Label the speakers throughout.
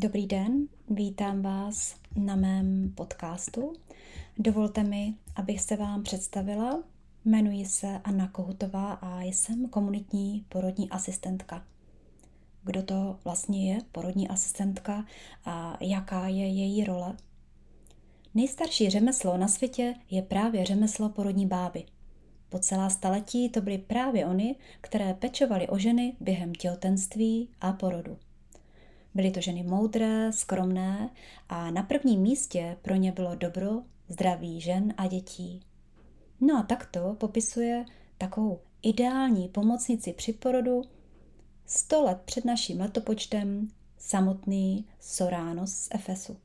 Speaker 1: Dobrý den, vítám vás na mém podcastu. Dovolte mi, abych se vám představila. Jmenuji se Anna Kohutová a jsem komunitní porodní asistentka. Kdo to vlastně je porodní asistentka a jaká je její role? Nejstarší řemeslo na světě je právě řemeslo porodní báby. Po celá staletí to byly právě oni, které pečovaly o ženy během těhotenství a porodu. Byly to ženy moudré, skromné a na prvním místě pro ně bylo dobro, zdraví žen a dětí. No a takto popisuje takovou ideální pomocnici při porodu sto let před naším letopočtem samotný Sorános z Efesu.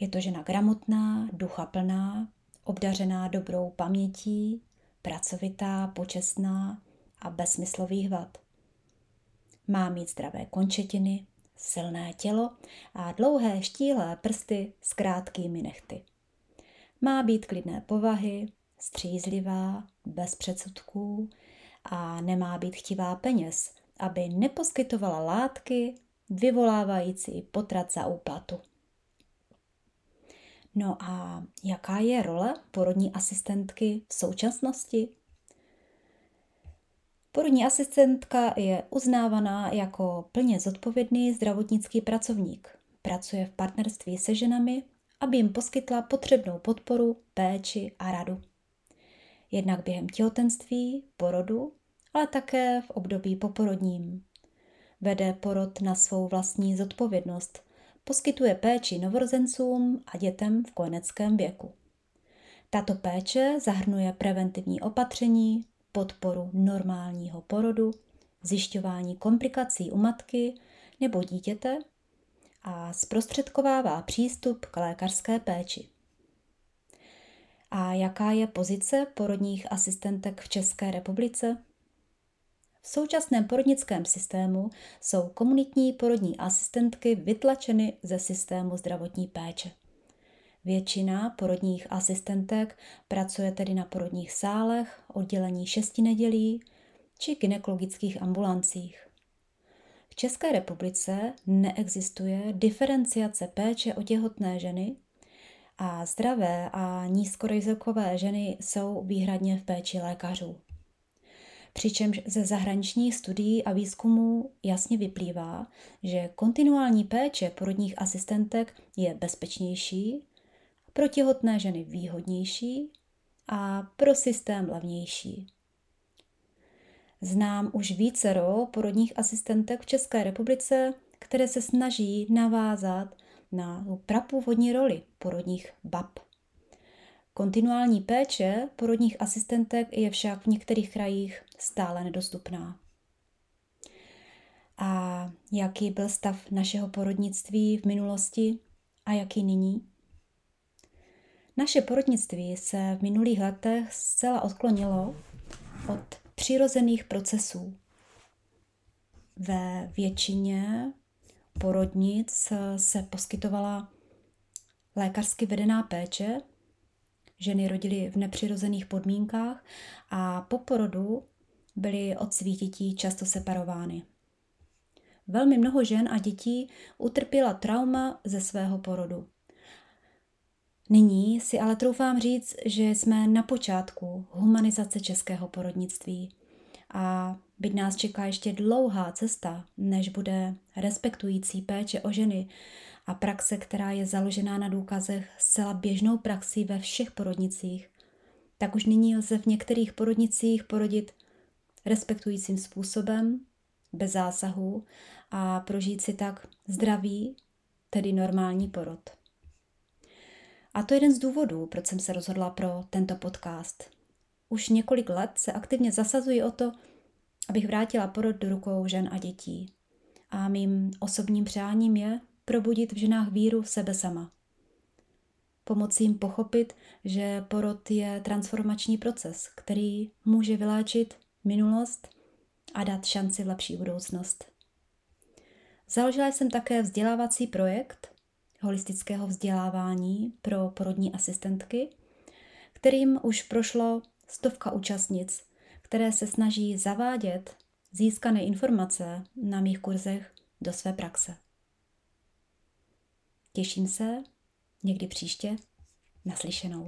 Speaker 1: Je to žena gramotná, ducha plná, obdařená dobrou pamětí, pracovitá, počestná a bez vad. Má mít zdravé končetiny, silné tělo a dlouhé štíhlé prsty s krátkými nechty. Má být klidné povahy, střízlivá, bez předsudků a nemá být chtivá peněz, aby neposkytovala látky vyvolávající potrat za úplatu. No a jaká je role porodní asistentky v současnosti? Porodní asistentka je uznávaná jako plně zodpovědný zdravotnický pracovník. Pracuje v partnerství se ženami, aby jim poskytla potřebnou podporu, péči a radu. Jednak během těhotenství, porodu, ale také v období poporodním. Vede porod na svou vlastní zodpovědnost, poskytuje péči novorozencům a dětem v kojeneckém věku. Tato péče zahrnuje preventivní opatření, podporu normálního porodu, zjišťování komplikací u matky nebo dítěte a zprostředkovává přístup k lékařské péči. A jaká je pozice porodních asistentek v České republice? V současném porodnickém systému jsou komunitní porodní asistentky vytlačeny ze systému zdravotní péče. Většina porodních asistentek pracuje tedy na porodních sálech, oddělení šesti nedělí či gynekologických ambulancích. V České republice neexistuje diferenciace péče o těhotné ženy a zdravé a nízkorizikové ženy jsou výhradně v péči lékařů. Přičemž ze zahraničních studií a výzkumů jasně vyplývá, že kontinuální péče porodních asistentek je bezpečnější pro těhotné ženy výhodnější a pro systém levnější. Znám už vícero porodních asistentek v České republice, které se snaží navázat na prapůvodní roli porodních bab. Kontinuální péče porodních asistentek je však v některých krajích stále nedostupná. A jaký byl stav našeho porodnictví v minulosti a jaký nyní? Naše porodnictví se v minulých letech zcela odklonilo od přirozených procesů. Ve většině porodnic se poskytovala lékařsky vedená péče, ženy rodily v nepřirozených podmínkách a po porodu byly od svých dětí často separovány. Velmi mnoho žen a dětí utrpěla trauma ze svého porodu. Nyní si ale troufám říct, že jsme na počátku humanizace českého porodnictví a byť nás čeká ještě dlouhá cesta, než bude respektující péče o ženy a praxe, která je založená na důkazech zcela běžnou praxí ve všech porodnicích, tak už nyní lze v některých porodnicích porodit respektujícím způsobem, bez zásahu a prožít si tak zdravý, tedy normální porod. A to je jeden z důvodů, proč jsem se rozhodla pro tento podcast. Už několik let se aktivně zasazuji o to, abych vrátila porod do rukou žen a dětí. A mým osobním přáním je probudit v ženách víru v sebe sama. Pomoci jim pochopit, že porod je transformační proces, který může vyléčit minulost a dát šanci v lepší budoucnost. Založila jsem také vzdělávací projekt, holistického vzdělávání pro porodní asistentky, kterým už prošlo stovka účastnic, které se snaží zavádět získané informace na mých kurzech do své praxe. Těším se někdy příště naslyšenou.